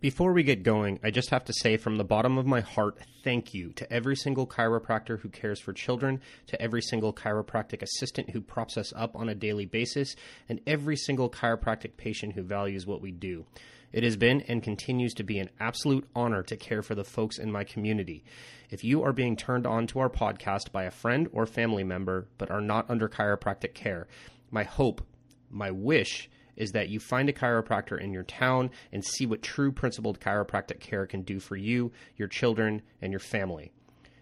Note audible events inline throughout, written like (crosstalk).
Before we get going, I just have to say from the bottom of my heart, thank you to every single chiropractor who cares for children, to every single chiropractic assistant who props us up on a daily basis, and every single chiropractic patient who values what we do. It has been and continues to be an absolute honor to care for the folks in my community. If you are being turned on to our podcast by a friend or family member but are not under chiropractic care, my hope, my wish, is that you find a chiropractor in your town and see what true principled chiropractic care can do for you, your children, and your family.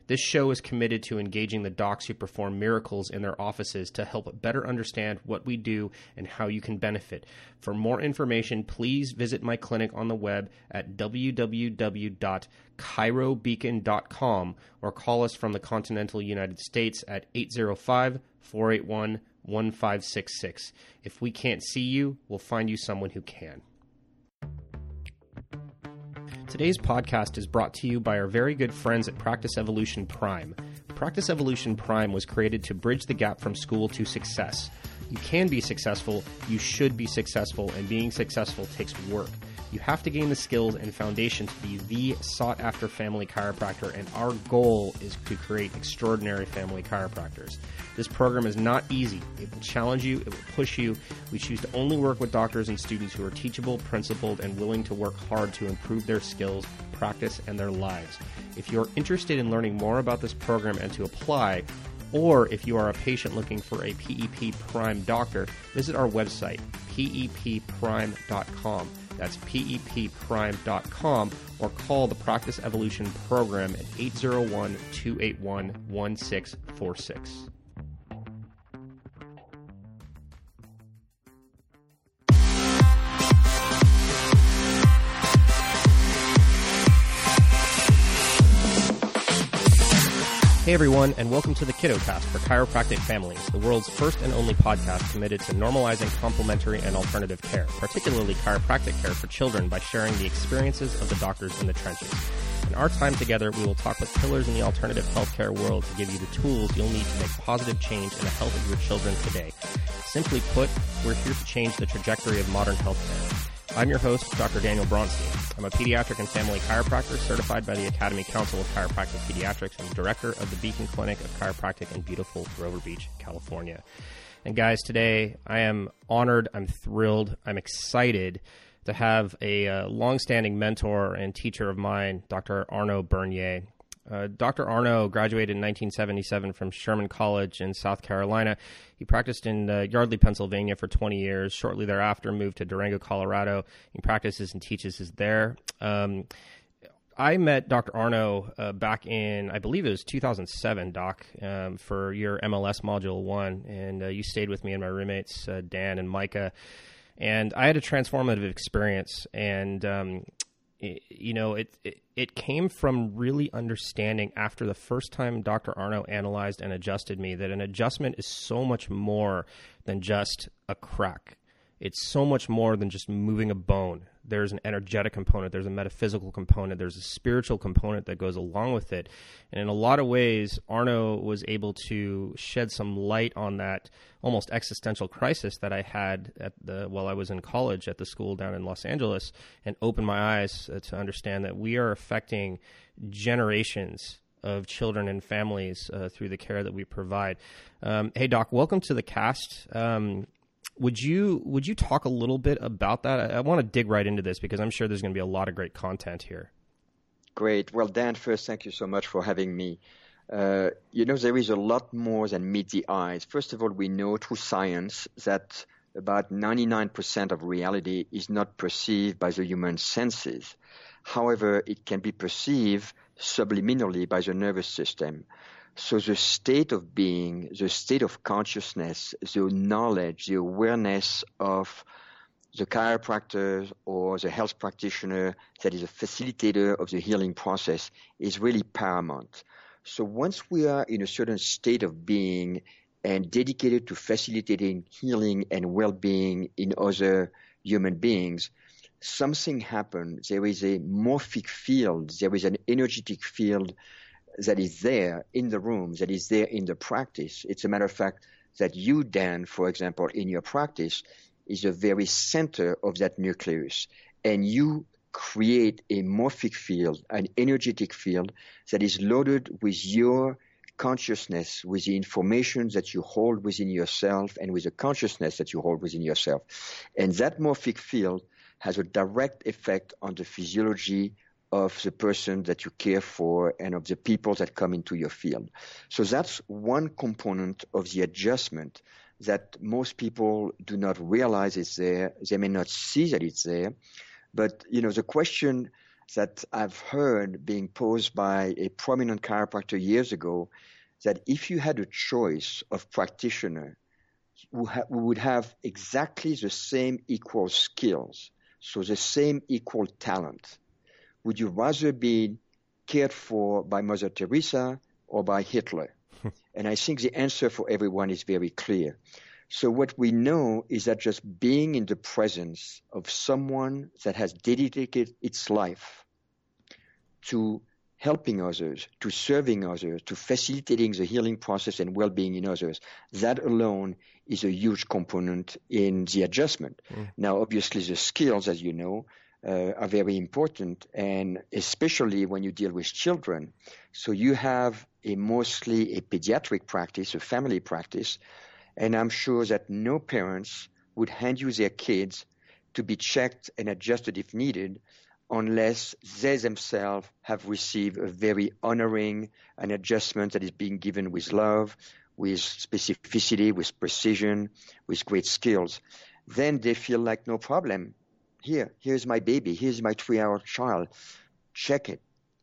This show is committed to engaging the docs who perform miracles in their offices to help better understand what we do and how you can benefit. For more information, please visit my clinic on the web at www.chirobeacon.com or call us from the continental United States at 805 481 1566. If we can't see you, we'll find you someone who can. Today's podcast is brought to you by our very good friends at Practice Evolution Prime. Practice Evolution Prime was created to bridge the gap from school to success. You can be successful, you should be successful, and being successful takes work. You have to gain the skills and foundation to be the sought after family chiropractor, and our goal is to create extraordinary family chiropractors. This program is not easy. It will challenge you, it will push you. We choose to only work with doctors and students who are teachable, principled, and willing to work hard to improve their skills, practice, and their lives. If you're interested in learning more about this program and to apply, or if you are a patient looking for a PEP Prime doctor, visit our website, pepprime.com. That's pepprime.com or call the Practice Evolution program at 801 281 1646. Hey everyone, and welcome to the KiddoCast for chiropractic families, the world's first and only podcast committed to normalizing complementary and alternative care, particularly chiropractic care for children by sharing the experiences of the doctors in the trenches. In our time together, we will talk with pillars in the alternative healthcare world to give you the tools you'll need to make positive change in the health of your children today. Simply put, we're here to change the trajectory of modern healthcare. I'm your host, Dr. Daniel Bronstein. I'm a pediatric and family chiropractor certified by the Academy Council of Chiropractic Pediatrics and director of the Beacon Clinic of Chiropractic in beautiful Grover Beach, California. And guys, today I am honored, I'm thrilled, I'm excited to have a uh, longstanding mentor and teacher of mine, Dr. Arno Burnier. Uh, Dr. Arno graduated in 1977 from Sherman College in South Carolina. He practiced in uh, Yardley, Pennsylvania for 20 years. Shortly thereafter, moved to Durango, Colorado. He practices and teaches is there. Um, I met Dr. Arno uh, back in, I believe it was 2007, Doc, um, for your MLS Module 1. And uh, you stayed with me and my roommates, uh, Dan and Micah. And I had a transformative experience. And um, you know, it, it, it came from really understanding after the first time Dr. Arno analyzed and adjusted me that an adjustment is so much more than just a crack. It's so much more than just moving a bone there's an energetic component, there's a metaphysical component, there's a spiritual component that goes along with it. And in a lot of ways, Arno was able to shed some light on that almost existential crisis that I had at the while I was in college at the school down in Los Angeles and open my eyes uh, to understand that we are affecting generations of children and families uh, through the care that we provide. Um, hey, Doc, welcome to the cast. Um, would you would you talk a little bit about that? I, I want to dig right into this because I'm sure there's going to be a lot of great content here. Great. Well, Dan, first, thank you so much for having me. Uh, you know, there is a lot more than meet the eyes. First of all, we know through science that about 99% of reality is not perceived by the human senses. However, it can be perceived subliminally by the nervous system. So the state of being, the state of consciousness, the knowledge, the awareness of the chiropractor or the health practitioner that is a facilitator of the healing process is really paramount. So once we are in a certain state of being and dedicated to facilitating healing and well-being in other human beings, something happens. There is a morphic field. There is an energetic field that is there in the room, that is there in the practice. It's a matter of fact that you, Dan, for example, in your practice, is the very center of that nucleus. And you create a morphic field, an energetic field that is loaded with your consciousness, with the information that you hold within yourself and with the consciousness that you hold within yourself. And that morphic field has a direct effect on the physiology of the person that you care for and of the people that come into your field. So that's one component of the adjustment that most people do not realize is there. They may not see that it's there. But, you know, the question that I've heard being posed by a prominent chiropractor years ago that if you had a choice of practitioner who, ha- who would have exactly the same equal skills, so the same equal talent, would you rather be cared for by Mother Teresa or by Hitler? (laughs) and I think the answer for everyone is very clear. So what we know is that just being in the presence of someone that has dedicated its life to helping others, to serving others, to facilitating the healing process and well-being in others, that alone is a huge component in the adjustment. Mm. Now, obviously, the skills, as you know, uh, are very important, and especially when you deal with children. So you have a mostly a pediatric practice, a family practice, and I'm sure that no parents would hand you their kids to be checked and adjusted if needed unless they themselves have received a very honoring an adjustment that is being given with love, with specificity, with precision, with great skills. Then they feel like no problem here, here's my baby, here's my three-hour child. Check it.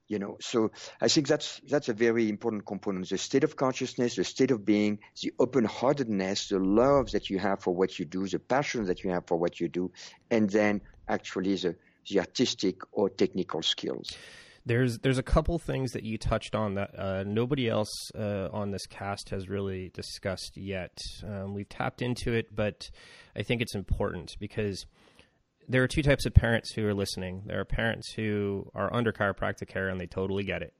You know, so I think that's that's a very important component: the state of consciousness, the state of being, the open-heartedness, the love that you have for what you do, the passion that you have for what you do, and then actually the the artistic or technical skills. There's there's a couple things that you touched on that uh, nobody else uh, on this cast has really discussed yet. Um, we've tapped into it, but I think it's important because there are two types of parents who are listening. There are parents who are under chiropractic care and they totally get it,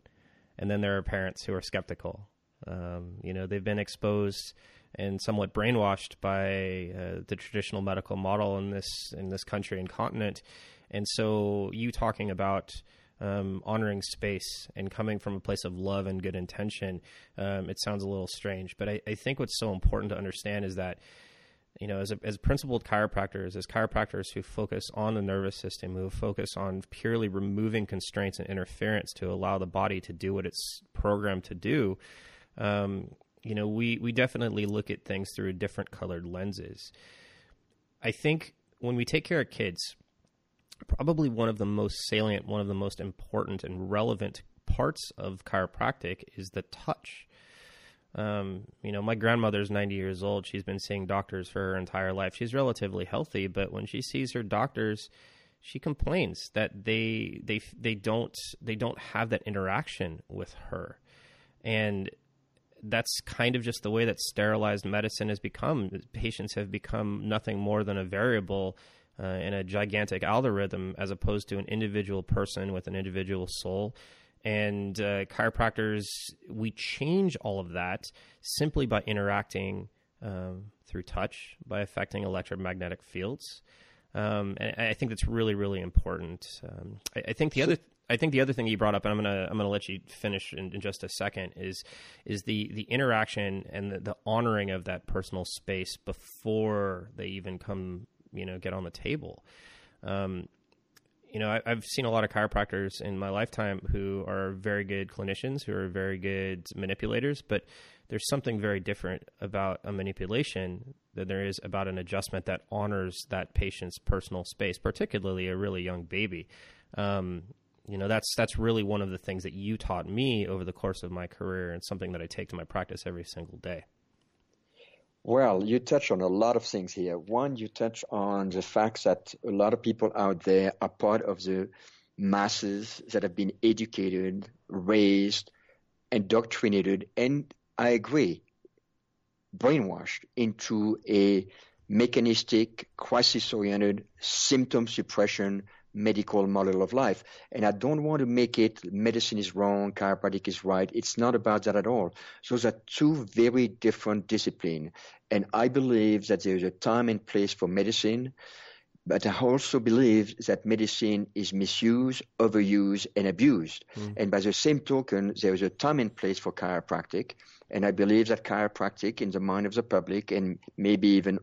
and then there are parents who are skeptical. Um, you know, they've been exposed and somewhat brainwashed by uh, the traditional medical model in this in this country and continent, and so you talking about um, honoring space and coming from a place of love and good intention, um, it sounds a little strange. But I, I think what's so important to understand is that you know, as a, as principled chiropractors, as chiropractors who focus on the nervous system, who focus on purely removing constraints and interference to allow the body to do what it's programmed to do, um, you know, we we definitely look at things through different colored lenses. I think when we take care of kids, probably one of the most salient, one of the most important and relevant parts of chiropractic is the touch. Um, you know, my grandmother's 90 years old. She's been seeing doctors for her entire life. She's relatively healthy, but when she sees her doctors, she complains that they they they don't they don't have that interaction with her. And that's kind of just the way that sterilized medicine has become. Patients have become nothing more than a variable uh, in a gigantic algorithm as opposed to an individual person with an individual soul and uh, chiropractors, we change all of that simply by interacting um, through touch, by affecting electromagnetic fields. Um, and I think that's really, really important. Um, I, I, think the other. I think the other thing you brought up, and I'm gonna I'm gonna let you finish in, in just a second, is is the the interaction and the, the honoring of that personal space before they even come, you know, get on the table. Um, you know, I, have seen a lot of chiropractors in my lifetime who are very good clinicians, who are very good manipulators, but there's something very different about a manipulation than there is about an adjustment that honors that patient's personal space, particularly a really young baby. Um, you know, that's that's really one of the things that you taught me over the course of my career, and something that I take to my practice every single day. Well, you touch on a lot of things here. One, you touch on the fact that a lot of people out there are part of the masses that have been educated, raised, indoctrinated, and I agree, brainwashed into a mechanistic, crisis oriented, symptom suppression medical model of life. And I don't want to make it medicine is wrong, chiropractic is right. It's not about that at all. Those are two very different disciplines. And I believe that there's a time and place for medicine. but I also believe that medicine is misused, overused, and abused. Mm. And by the same token, there is a time and place for chiropractic. And I believe that chiropractic, in the mind of the public, and maybe even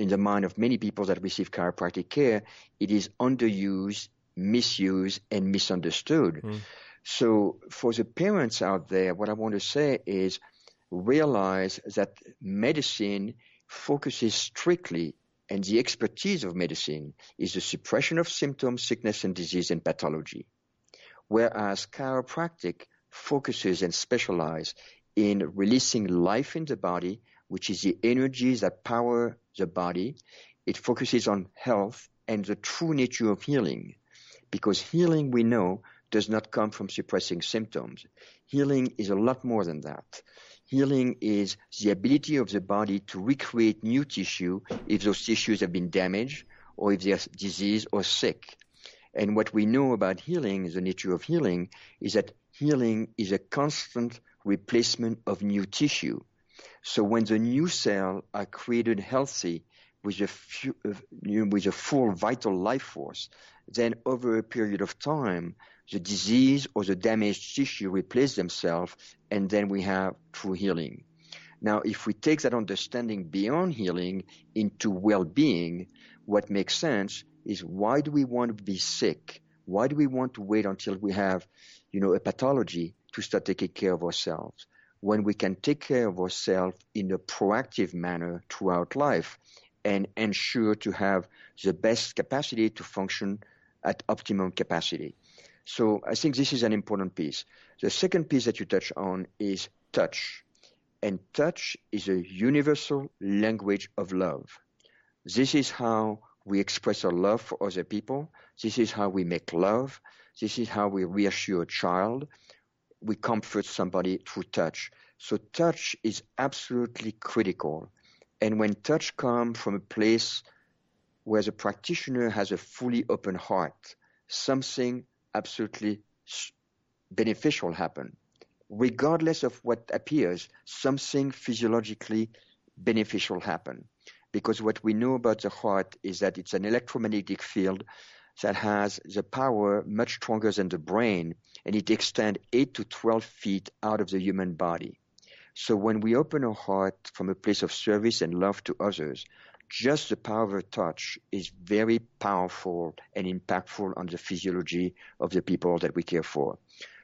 in the mind of many people that receive chiropractic care, it is underused, misused, and misunderstood. Mm. So for the parents out there, what I want to say is realize that medicine focuses strictly and the expertise of medicine is the suppression of symptoms, sickness and disease and pathology. Whereas chiropractic focuses and specializes in releasing life in the body, which is the energies that power the body. It focuses on health and the true nature of healing. Because healing, we know, does not come from suppressing symptoms. Healing is a lot more than that. Healing is the ability of the body to recreate new tissue if those tissues have been damaged or if they're diseased or sick. And what we know about healing, the nature of healing, is that healing is a constant replacement of new tissue. So when the new cells are created healthy with a, few, uh, with a full vital life force, then over a period of time, the disease or the damaged tissue replace themselves, and then we have true healing. Now, if we take that understanding beyond healing into well-being, what makes sense is why do we want to be sick? Why do we want to wait until we have, you know, a pathology to start taking care of ourselves? When we can take care of ourselves in a proactive manner throughout life and ensure to have the best capacity to function at optimum capacity. So I think this is an important piece. The second piece that you touch on is touch. And touch is a universal language of love. This is how we express our love for other people. This is how we make love. This is how we reassure a child. We comfort somebody through touch. So touch is absolutely critical. And when touch comes from a place where the practitioner has a fully open heart, something absolutely beneficial happen. Regardless of what appears, something physiologically beneficial happen. Because what we know about the heart is that it's an electromagnetic field that has the power much stronger than the brain, and it extends 8 to 12 feet out of the human body. So when we open our heart from a place of service and love to others, just the power of a touch is very powerful and impactful on the physiology of the people that we care for.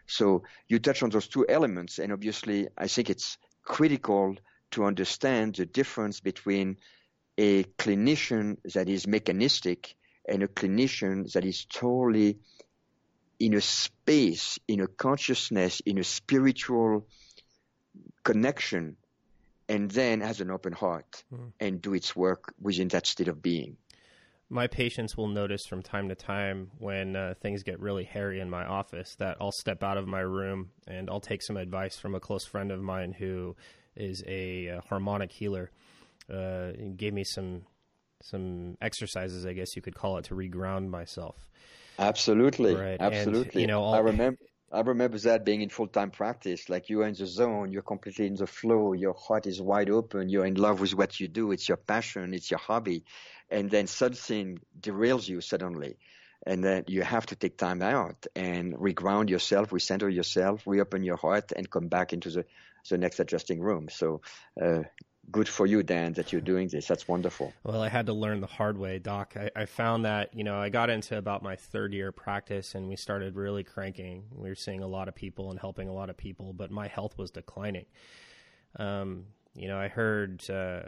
So you touch on those two elements, and obviously, I think it's critical to understand the difference between a clinician that is mechanistic and a clinician that is totally in a space, in a consciousness, in a spiritual connection and then has an open heart mm. and do its work within that state of being. My patients will notice from time to time when uh, things get really hairy in my office that I'll step out of my room and I'll take some advice from a close friend of mine who is a, a harmonic healer. Uh, gave me some some exercises, I guess you could call it, to reground myself. Absolutely, right. absolutely. And, you know, I remember I remember that being in full time practice. Like you are in the zone, you're completely in the flow, your heart is wide open, you're in love with what you do, it's your passion, it's your hobby. And then something derails you suddenly. And then you have to take time out and reground yourself, recenter yourself, reopen your heart, and come back into the, the next adjusting room. So, uh, good for you, Dan, that you're doing this. That's wonderful. Well, I had to learn the hard way, Doc. I, I, found that, you know, I got into about my third year practice and we started really cranking. We were seeing a lot of people and helping a lot of people, but my health was declining. Um, you know, I heard, uh,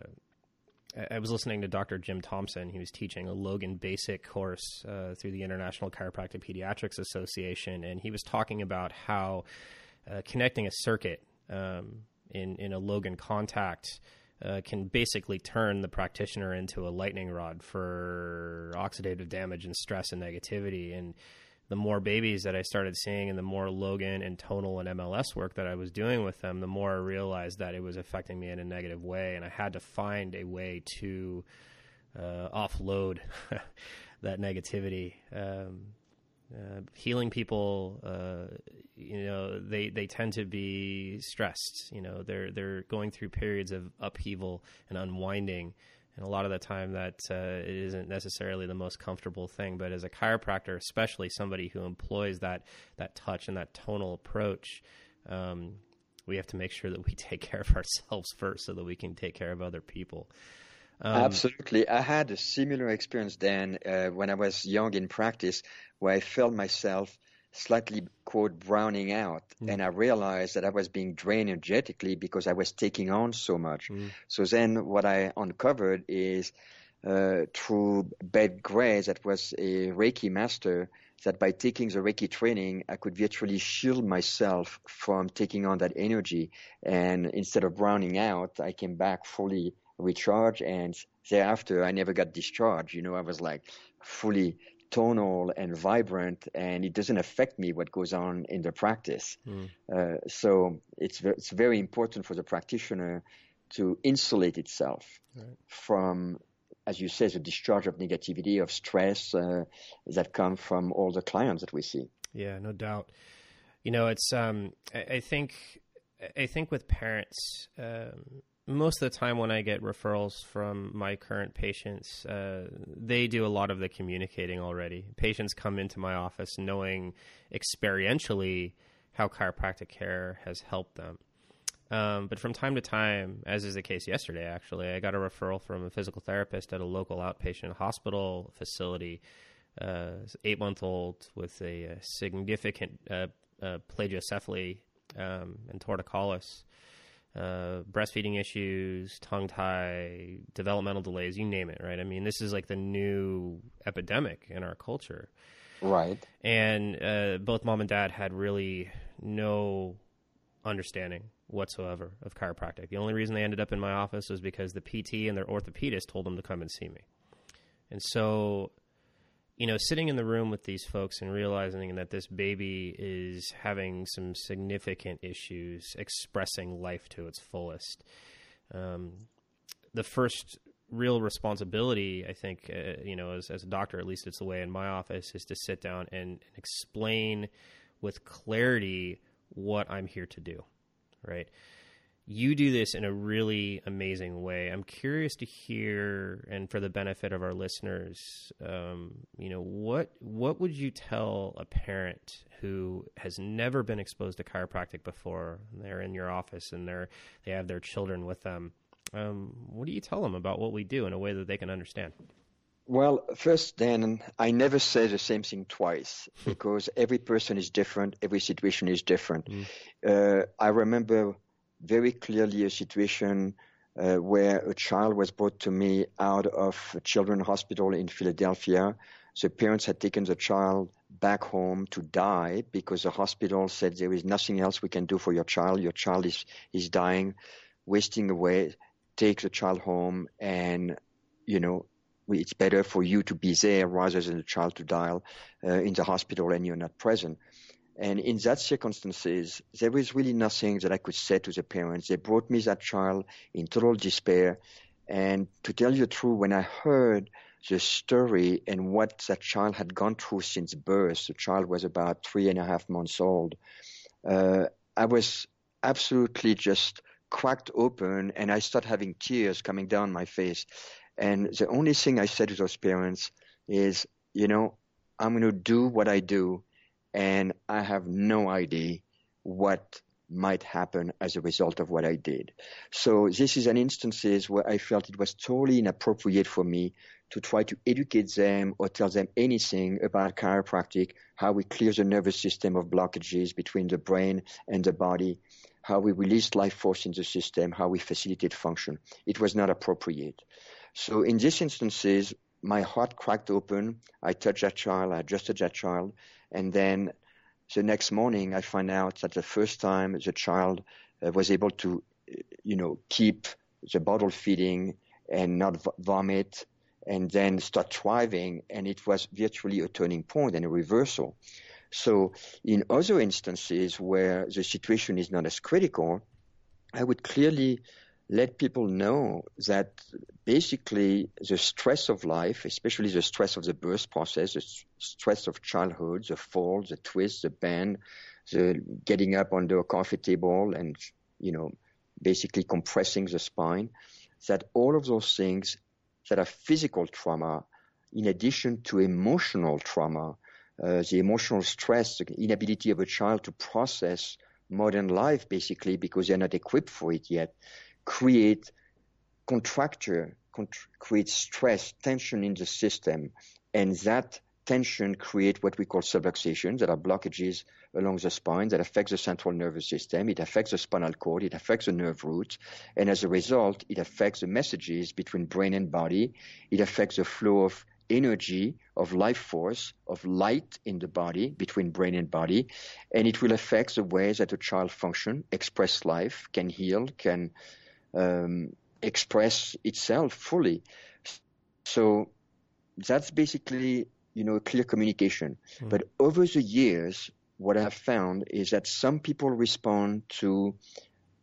I was listening to Dr. Jim Thompson. He was teaching a Logan Basic course uh, through the International Chiropractic Pediatrics Association, and he was talking about how uh, connecting a circuit um, in in a Logan contact uh, can basically turn the practitioner into a lightning rod for oxidative damage and stress and negativity. And the more babies that I started seeing and the more Logan and tonal and MLS work that I was doing with them, the more I realized that it was affecting me in a negative way. And I had to find a way to uh, offload (laughs) that negativity. Um, uh, healing people, uh, you know, they, they tend to be stressed. You know, they're they're going through periods of upheaval and unwinding, And a lot of the time, that uh, it isn't necessarily the most comfortable thing. But as a chiropractor, especially somebody who employs that that touch and that tonal approach, um, we have to make sure that we (laughs) take care of ourselves first, so that we can take care of other people. Um, Absolutely, I had a similar experience then uh, when I was young in practice, where I felt myself slightly quote browning out mm. and i realized that i was being drained energetically because i was taking on so much mm. so then what i uncovered is uh, through Beth gray that was a Reiki master, that by taking the Reiki training, I could virtually shield myself from taking on that energy. And instead of browning out, I came back fully recharged. And thereafter, I never got discharged. You know, I was like fully tonal and vibrant, and it doesn't affect me what goes on in the practice. Mm. Uh, so it's it's very important for the practitioner to insulate itself right. from, as you say, the discharge of negativity, of stress uh, that come from all the clients that we see. Yeah, no doubt. You know, it's um, I, I think I think with parents. Um, most of the time when I get referrals from my current patients, uh, they do a lot of the communicating already. Patients come into my office knowing experientially how chiropractic care has helped them. Um, but from time to time, as is the case yesterday, actually, I got a referral from a physical therapist at a local outpatient hospital facility, uh, eight month old with a, a significant uh, uh plagiocephaly um, and torticollis uh, breastfeeding issues, tongue tie, developmental delays, you name it, right? I mean, this is like the new epidemic in our culture. Right. And uh, both mom and dad had really no understanding whatsoever of chiropractic. The only reason they ended up in my office was because the PT and their orthopedist told them to come and see me. And so you know, sitting in the room with these folks and realizing that this baby is having some significant issues expressing life to its fullest. Um, the first real responsibility, I think, uh, you know, as, as a doctor, at least it's the way in my office, is to sit down and, and explain with clarity what I'm here to do, right? You do this in a really amazing way. I'm curious to hear, and for the benefit of our listeners, um, you know, what what would you tell a parent who has never been exposed to chiropractic before? They're in your office and they're they have their children with them. Um, what do you tell them about what we do in a way that they can understand? Well, first, Dan, I never say the same thing twice (laughs) because every person is different, every situation is different. Mm. Uh, I remember very clearly a situation uh, where a child was brought to me out of a children's hospital in Philadelphia. The parents had taken the child back home to die because the hospital said there is nothing else we can do for your child. Your child is, is dying, wasting away. Take the child home and, you know, it's better for you to be there rather than the child to die uh, in the hospital and you're not present. And in that circumstances, there was really nothing that I could say to the parents. They brought me that child in total despair. And to tell you the truth, when I heard the story and what that child had gone through since birth, the child was about three and a half months old, uh, I was absolutely just cracked open and I started having tears coming down my face. And the only thing I said to those parents is, you know, I'm going to do what I do and I have no idea what might happen as a result of what I did. So this is an instances where I felt it was totally inappropriate for me to try to educate them or tell them anything about chiropractic, how we clear the nervous system of blockages between the brain and the body, how we release life force in the system, how we facilitate function. It was not appropriate. So in these instances, my heart cracked open. I touched that child, I adjusted that child, and then the next morning, I find out that the first time the child uh, was able to, you know, keep the bottle feeding and not vomit and then start thriving. And it was virtually a turning point and a reversal. So in other instances where the situation is not as critical, I would clearly let people know that basically the stress of life, especially the stress of the birth process, the stress of childhood, the fall, the twist, the bend, the getting up under a coffee table and, you know, basically compressing the spine, that all of those things that are physical trauma in addition to emotional trauma, uh, the emotional stress, the inability of a child to process modern life basically because they're not equipped for it yet, create contracture, cont- create stress, tension in the system, and that tension create what we call subluxations that are blockages along the spine that affects the central nervous system. It affects the spinal cord. It affects the nerve roots. And as a result, it affects the messages between brain and body. It affects the flow of energy, of life force, of light in the body between brain and body. And it will affect the ways that a child function, express life, can heal, can um, express itself fully. So that's basically you know, clear communication. Mm. But over the years, what I've found is that some people respond to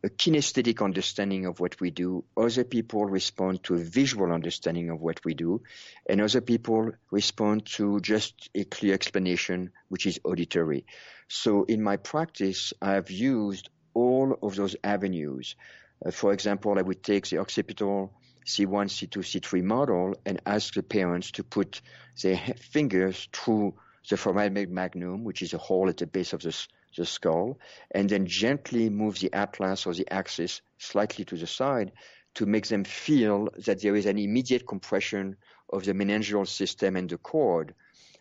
a kinesthetic understanding of what we do. Other people respond to a visual understanding of what we do. And other people respond to just a clear explanation, which is auditory. So in my practice, I've used all of those avenues. Uh, for example, I would take the occipital C1, C2, C3 model and ask the parents to put their fingers through the foramen magnum, which is a hole at the base of the, the skull, and then gently move the atlas or the axis slightly to the side to make them feel that there is an immediate compression of the meningeal system and the cord.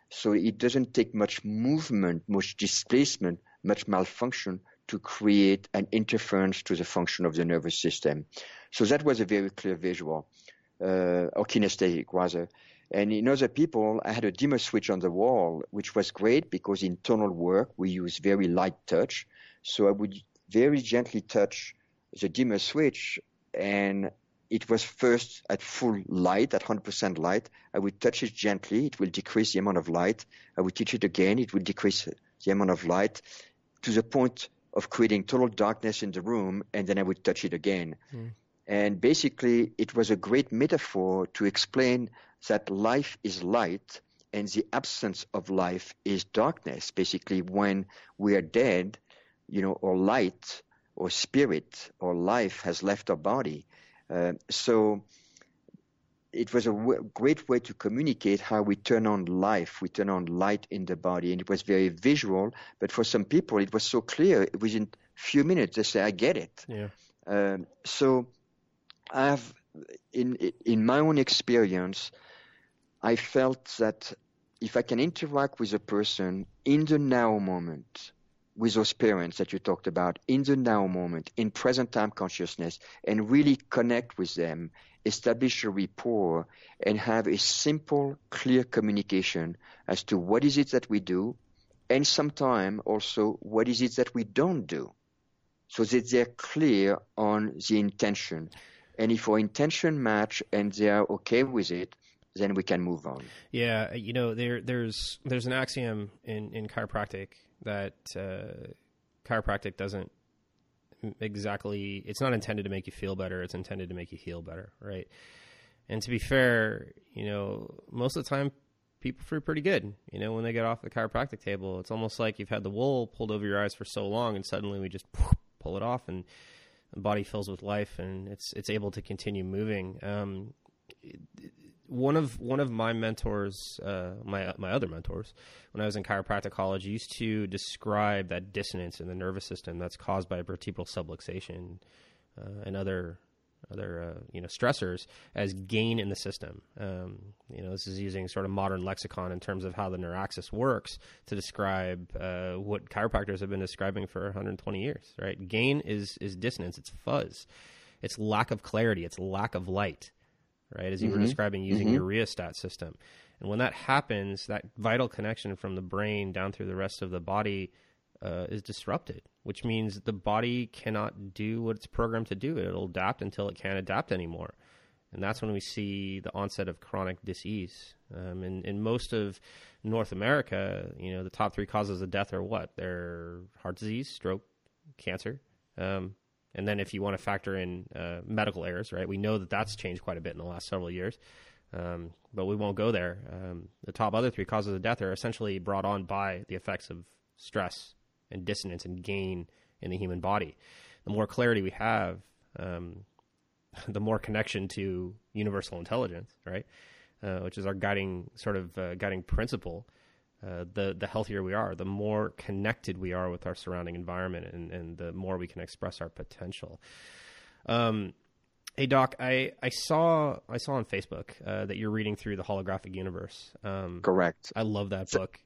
So it doesn't take much movement, much displacement, much malfunction to create an interference to the function of the nervous system. So that was a very clear visual, uh, or kinesthetic rather. And in other people, I had a dimmer switch on the wall, which was great because in tonal work, we use very light touch. So I would very gently touch the dimmer switch and it was first at full light, at 100% light. I would touch it gently. It will decrease the amount of light. I would touch it again. It will decrease the amount of light to the point of creating total darkness in the room, and then I would touch it again. Mm. And basically, it was a great metaphor to explain that life is light and the absence of life is darkness. Basically, when we are dead, you know, or light or spirit or life has left our body. Uh, so it was a w- great way to communicate how we turn on life, we turn on light in the body, and it was very visual. But for some people, it was so clear within a few minutes they say, "I get it." Yeah. Um, so, I've in in my own experience, I felt that if I can interact with a person in the now moment, with those parents that you talked about in the now moment, in present time consciousness, and really connect with them, establish a rapport, and have a simple, clear communication as to what is it that we do, and sometimes also what is it that we don't do, so that they're clear on the intention. And if our intention match and they're okay with it, then we can move on. Yeah, you know, there there's there's an axiom in in chiropractic that uh, chiropractic doesn't exactly it's not intended to make you feel better it's intended to make you heal better right? And to be fair you know most of the time people feel pretty good. You know when they get off the chiropractic table it's almost like you've had the wool pulled over your eyes for so long and suddenly we just pull it off and the body fills with life and it's it's able to continue moving. Um, one of one of my mentors, uh, my my other mentors, when I was in chiropractic college, used to describe that dissonance in the nervous system that's caused by vertebral subluxation uh, and other other uh, you know stressors as gain in the system. Um, you know, this is using sort of modern lexicon in terms of how the neuraxis works to describe uh, what chiropractors have been describing for 120 years. Right, gain is is dissonance. It's fuzz. It's lack of clarity. It's lack of light right? As you mm-hmm. were describing using mm-hmm. your rheostat system. And when that happens, that vital connection from the brain down through the rest of the body uh, is disrupted, which means the body cannot do what it's programmed to do. It'll adapt until it can't adapt anymore. And that's when we see the onset of chronic disease. Um, in, in most of North America, you know, the top three causes of death are what? They're heart disease, stroke, cancer. Um, and then if you want to factor in uh, medical errors, right, we know that that's changed quite a bit in the last several years. Um, but we won't go there. Um, the top other three causes of death are essentially brought on by the effects of stress and dissonance and gain in the human body. The more clarity we have, um, (laughs) the more connection to universal intelligence, right? Uh, which is our guiding sort of uh, guiding principle. Uh, the the healthier we are, the more connected we are with our surrounding environment, and, and the more we can express our potential. Um, hey Doc, I, I saw I saw on Facebook uh, that you're reading through the holographic universe. Um, Correct. I love that book.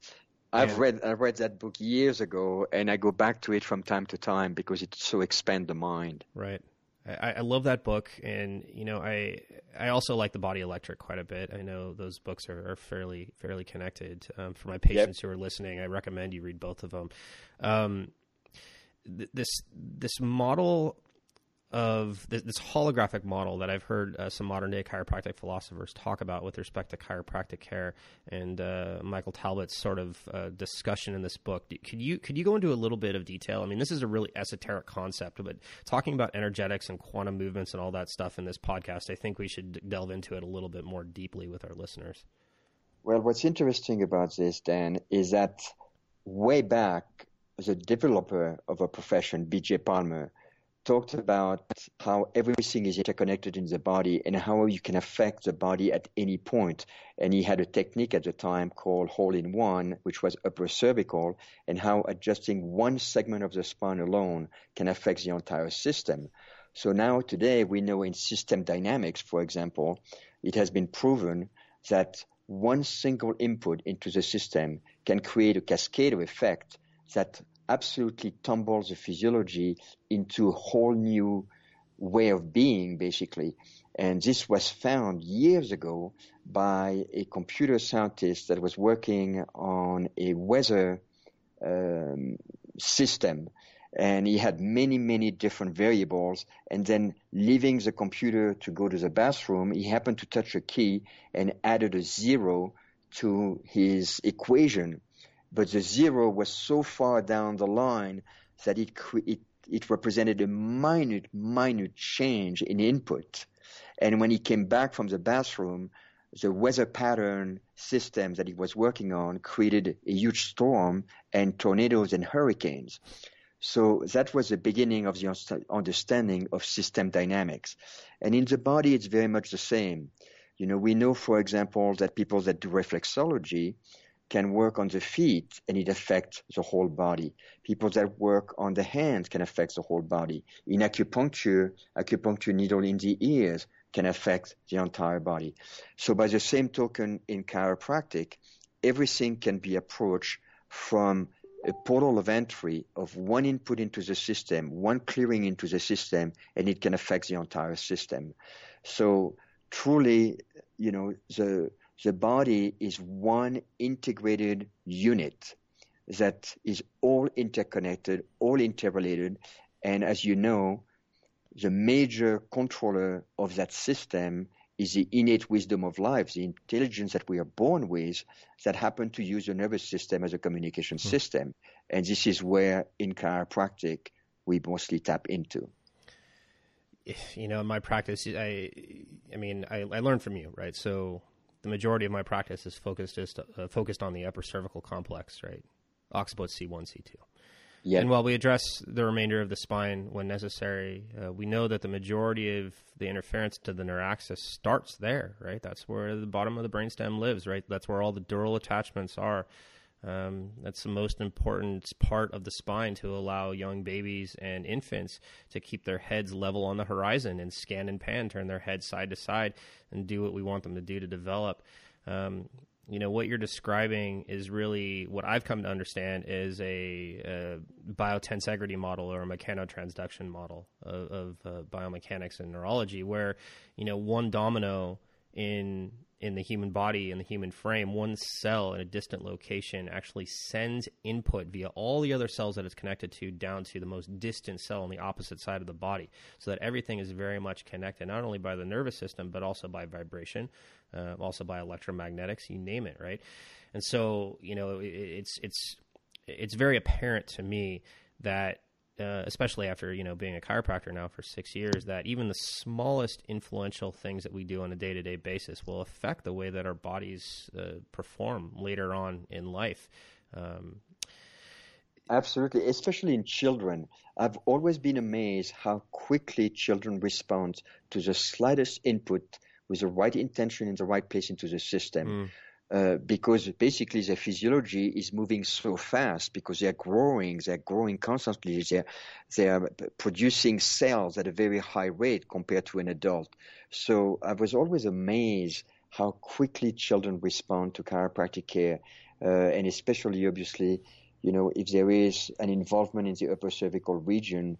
I've read I've read that book years ago, and I go back to it from time to time because it so expand the mind. Right. I, I, love that book, and you know, I I also like the Body Electric quite a bit. I know those books are, are fairly fairly connected. Um, for my patients yep. who are listening, I recommend you read both of them. Um, th- this this model of this, this, holographic model that I've heard uh, some modern day chiropractic philosophers talk about with respect to chiropractic care, and uh, Michael Talbot's sort of uh, discussion in this book. Could you could you go into a little bit of detail? I mean, this is a really esoteric concept, but talking about energetics and quantum movements and all that stuff in this podcast, I think we should delve into it a little bit more deeply with our listeners. Well, what's interesting about this, Dan, is that way back, the developer of a profession, B.J. Palmer talked about how everything is interconnected in the body and how you can affect the body at any point. And he had a technique at the time called Hole in One, which was upper cervical, and how adjusting one segment of the spine alone can affect the entire system. So now today we know in system dynamics, for example, it has been proven that one single input into the system can create a cascade effect that absolutely tumbles the physiology into a whole new way of being, basically. And this was found years ago by a computer scientist that was working on a weather um, system. And he had many, many different variables. And then leaving the computer to go to the bathroom, he happened to touch a key and added a zero to his equation but the zero was so far down the line that it, it, it represented a minute, minute change in input. And when he came back from the bathroom, the weather pattern system that he was working on created a huge storm and tornadoes and hurricanes. So that was the beginning of the understanding of system dynamics. And in the body, it's very much the same. You know, we know, for example, that people that do reflexology, can work on the feet and it affects the whole body. People that work on the hands can affect the whole body. In acupuncture, acupuncture needle in the ears can affect the entire body. So by the same token in chiropractic, everything can be approached from a portal of entry of one input into the system, one clearing into the system, and it can affect the entire system. So truly, you know, the the body is one integrated unit that is all interconnected, all interrelated, and as you know, the major controller of that system is the innate wisdom of life, the intelligence that we are born with that happen to use the nervous system as a communication mm-hmm. system. And this is where in chiropractic we mostly tap into. You know, in my practice, I, I mean, I, I learned from you, right? So the majority of my practice is focused just uh, focused on the upper cervical complex, right? Occiput C1, C2. Yeah. And while we address the remainder of the spine when necessary, uh, we know that the majority of the interference to the neuraxis starts there, right? That's where the bottom of the brainstem lives, right? That's where all the dural attachments are. Um, that's the most important part of the spine to allow young babies and infants to keep their heads level on the horizon and scan and pan, turn their heads side to side, and do what we want them to do to develop. Um, you know what you're describing is really what I've come to understand is a, a biotensegrity model or a mechanotransduction model of, of uh, biomechanics and neurology, where you know one domino in in the human body in the human frame, one cell in a distant location actually sends input via all the other cells that it's connected to down to the most distant cell on the opposite side of the body, so that everything is very much connected, not only by the nervous system but also by vibration, uh, also by electromagnetics, you name it, right? And so, you know, it, it's it's it's very apparent to me that uh, especially after you know being a chiropractor now for six years, that even the smallest influential things that we do on a day to day basis will affect the way that our bodies uh, perform later on in life. Um, Absolutely, especially in children. I've always been amazed how quickly children respond to the slightest input with the right intention in the right place into the system. Mm. Uh, because basically their physiology is moving so fast because they're growing, they're growing constantly, they're, they're producing cells at a very high rate compared to an adult. So I was always amazed how quickly children respond to chiropractic care, uh, and especially obviously, you know, if there is an involvement in the upper cervical region,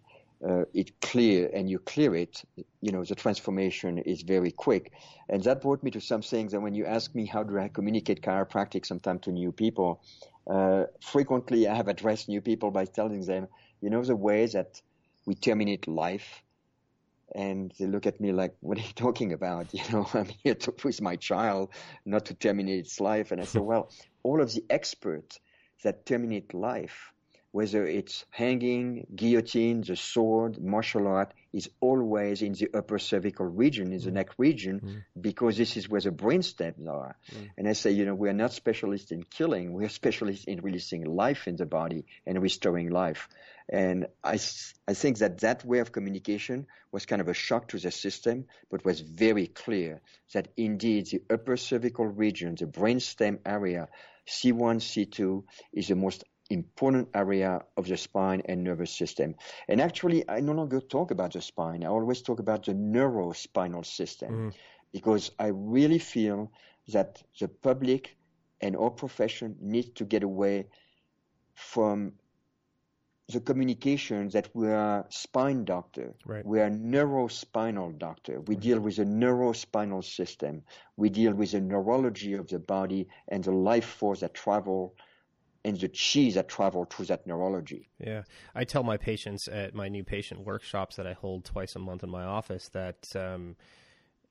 uh, it clear and you clear it, you know, the transformation is very quick. And that brought me to some things. And when you ask me how do I communicate chiropractic sometimes to new people, uh, frequently I have addressed new people by telling them, you know, the way that we terminate life. And they look at me like, what are you talking about? (laughs) You know, I'm here to, with my child, not to terminate its life. And I said, (laughs) well, all of the experts that terminate life whether it's hanging, guillotine, the sword, martial art, is always in the upper cervical region, in the mm. neck region, mm. because this is where the brain stems are. Mm. And I say, you know, we're not specialists in killing, we're specialists in releasing life in the body and restoring life. And I, I think that that way of communication was kind of a shock to the system, but was very clear that indeed the upper cervical region, the brainstem area, C1, C2 is the most important area of the spine and nervous system. And actually, I no longer talk about the spine. I always talk about the neurospinal system mm. because I really feel that the public and our profession need to get away from the communication that we are spine doctor. Right. We are neurospinal doctor. We right. deal with the neurospinal system. We deal with the neurology of the body and the life force that travel and the chi that travel through that neurology. Yeah, I tell my patients at my new patient workshops that I hold twice a month in my office that um,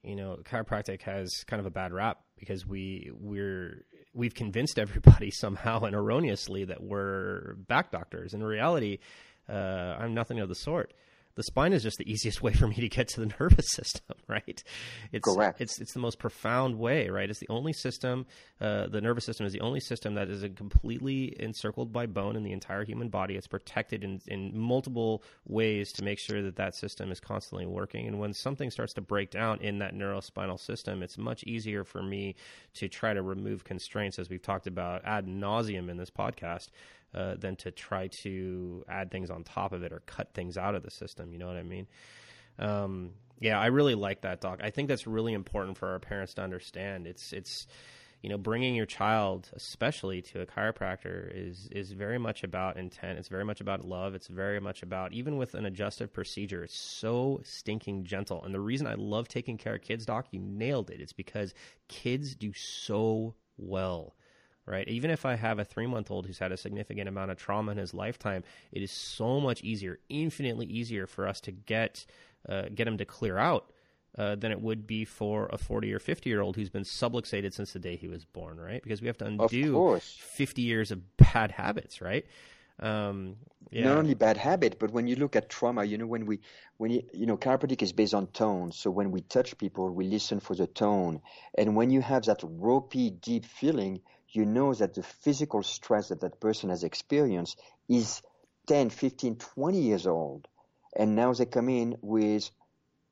you know chiropractic has kind of a bad rap because we we're we've convinced (laughs) everybody somehow and erroneously that we're back doctors. In reality, uh, I'm nothing of the sort the spine is just the easiest way for me to get to the (laughs) nervous system, right? It's, Correct. It's it's the most profound way, right? It's the only system. Uh, the nervous system is the only system that is completely encircled by bone in the entire human body. It's protected in in multiple ways to make sure that that system is constantly working. And when something starts to break down in that neurospinal system, it's much easier for me to try to remove constraints, as we've talked about ad nauseum in this podcast uh, than to try to add things on top of it or cut things out of the system. You know what I mean? Um, yeah, I really like that, Doc. I think that's really important for our parents to understand. It's it's you know bringing your child, especially to a chiropractor, is is very much about intent. It's very much about love. It's very much about even with an adjustive procedure. It's so stinking gentle. And the reason I love taking care of kids, Doc, you nailed it. It's because kids do so well right? Even if I have a three month old who's had a significant amount of trauma in his lifetime, it is so much easier, infinitely easier for us to get uh, get him to clear out uh, than it would be for a 40 or 50 year old who's been subluxated since the day he was born, right? Because we have to undo 50 years of bad habits, right? Um, yeah. Not only bad habit, but when you look at trauma, you know, when we, when you, you know, chiropractic is based on tone. So when we touch people, we listen for the tone. And when you have that ropey, deep feeling, you know that the physical stress that that person has experienced is 10, 15, 20 years old. And now they come in with,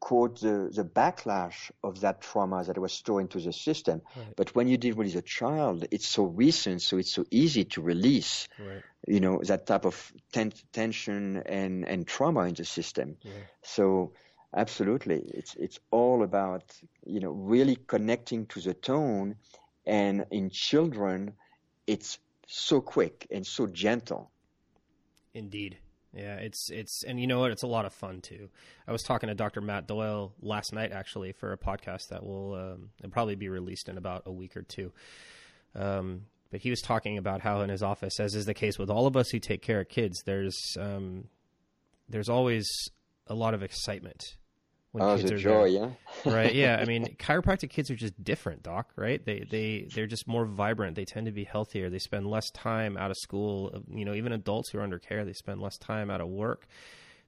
quote, the, the backlash of that trauma that was stored into the system. Right. But when you deal with a child, it's so recent, so it's so easy to release, right. you know, that type of ten- tension and, and trauma in the system. Yeah. So, absolutely, it's, it's all about, you know, really connecting to the tone and in children, it's so quick and so gentle. Indeed. Yeah, it's it's and you know what? It's a lot of fun too. I was talking to Dr. Matt Doyle last night actually for a podcast that will um, probably be released in about a week or two. Um, but he was talking about how in his office, as is the case with all of us who take care of kids, there's um, there's always a lot of excitement when oh, kids are joy, there. yeah. (laughs) (laughs) right. Yeah. I mean, chiropractic kids are just different, doc. Right. They they they're just more vibrant. They tend to be healthier. They spend less time out of school. You know, even adults who are under care, they spend less time out of work.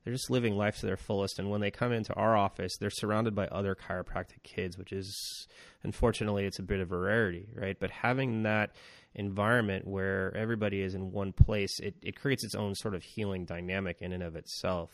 They're just living life to their fullest. And when they come into our office, they're surrounded by other chiropractic kids, which is unfortunately it's a bit of a rarity, right? But having that environment where everybody is in one place, it, it creates its own sort of healing dynamic in and of itself.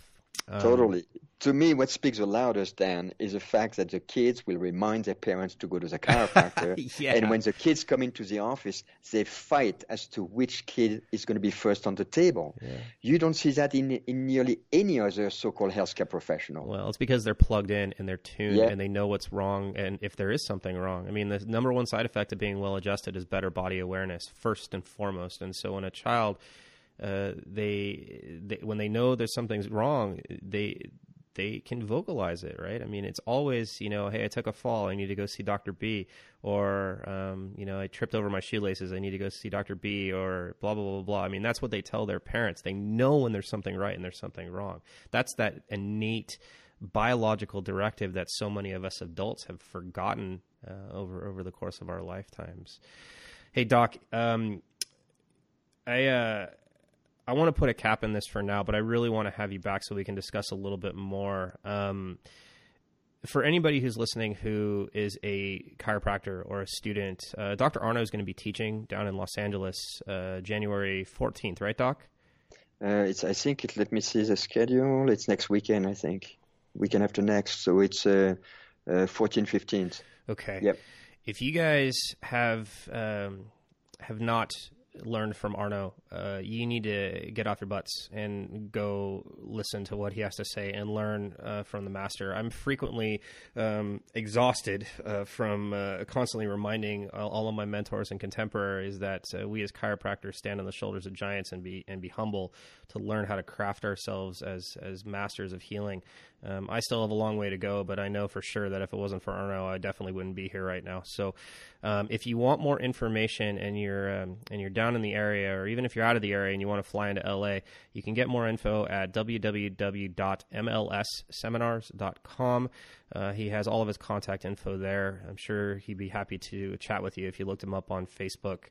Um, totally. To me, what speaks the loudest, Dan, is the fact that the kids will remind their parents to go to the chiropractor. (laughs) yeah. And when the kids come into the office, they fight as to which kid is going to be first on the table. Yeah. You don't see that in, in nearly any other so called healthcare professional. Well, it's because they're plugged in and they're tuned yeah. and they know what's wrong and if there is something wrong. I mean, the number one side effect of being well adjusted is better body awareness, first and foremost. And so when a child uh, they, they when they know there's something's wrong, they they can vocalize it, right? I mean, it's always, you know, hey, I took a fall, I need to go see Dr. B, or, um, you know, I tripped over my shoelaces, I need to go see Dr. B, or blah, blah, blah, blah. I mean, that's what they tell their parents. They know when there's something right and there's something wrong. That's that innate biological directive that so many of us adults have forgotten uh, over, over the course of our lifetimes. Hey, Doc, um, I, uh, I want to put a cap in this for now, but I really want to have you back so we can discuss a little bit more. Um, for anybody who's listening who is a chiropractor or a student, uh, Dr. Arno is going to be teaching down in Los Angeles uh, January 14th, right, Doc? Uh, it's. I think it. Let me see the schedule. It's next weekend. I think weekend after next. So it's uh, 14th, 15th. Okay. Yep. If you guys have um, have not learned from Arno, uh, you need to get off your butts and go listen to what he has to say and learn uh, from the master. I'm frequently um, exhausted uh, from uh, constantly reminding all of my mentors and contemporaries that uh, we as chiropractors stand on the shoulders of giants and be and be humble to learn how to craft ourselves as as masters of healing. Um, I still have a long way to go, but I know for sure that if it wasn't for Arno, I definitely wouldn't be here right now. So, um, if you want more information and you're um, and you're down in the area, or even if you're out of the area and you want to fly into LA, you can get more info at www.mlsseminars.com. Uh, he has all of his contact info there. I'm sure he'd be happy to chat with you if you looked him up on Facebook.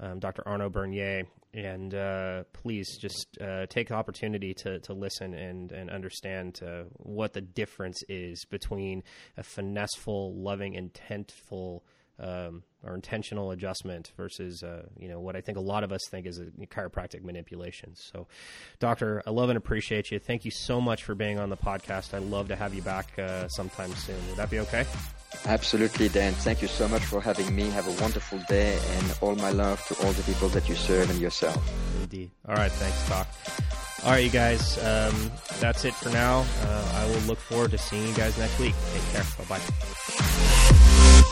Um, Dr. Arno Burnier, and uh, please just uh, take the opportunity to, to listen and, and understand uh, what the difference is between a finesseful, loving, intentful um, or intentional adjustment versus uh, you know what I think a lot of us think is a chiropractic manipulation. So, doctor, I love and appreciate you. Thank you so much for being on the podcast. I'd love to have you back uh, sometime soon. Would that be okay? Absolutely, Dan. Thank you so much for having me. Have a wonderful day, and all my love to all the people that you serve and yourself. Indeed. All right, thanks, Doc. All right, you guys. Um, that's it for now. Uh, I will look forward to seeing you guys next week. Take care. Bye bye.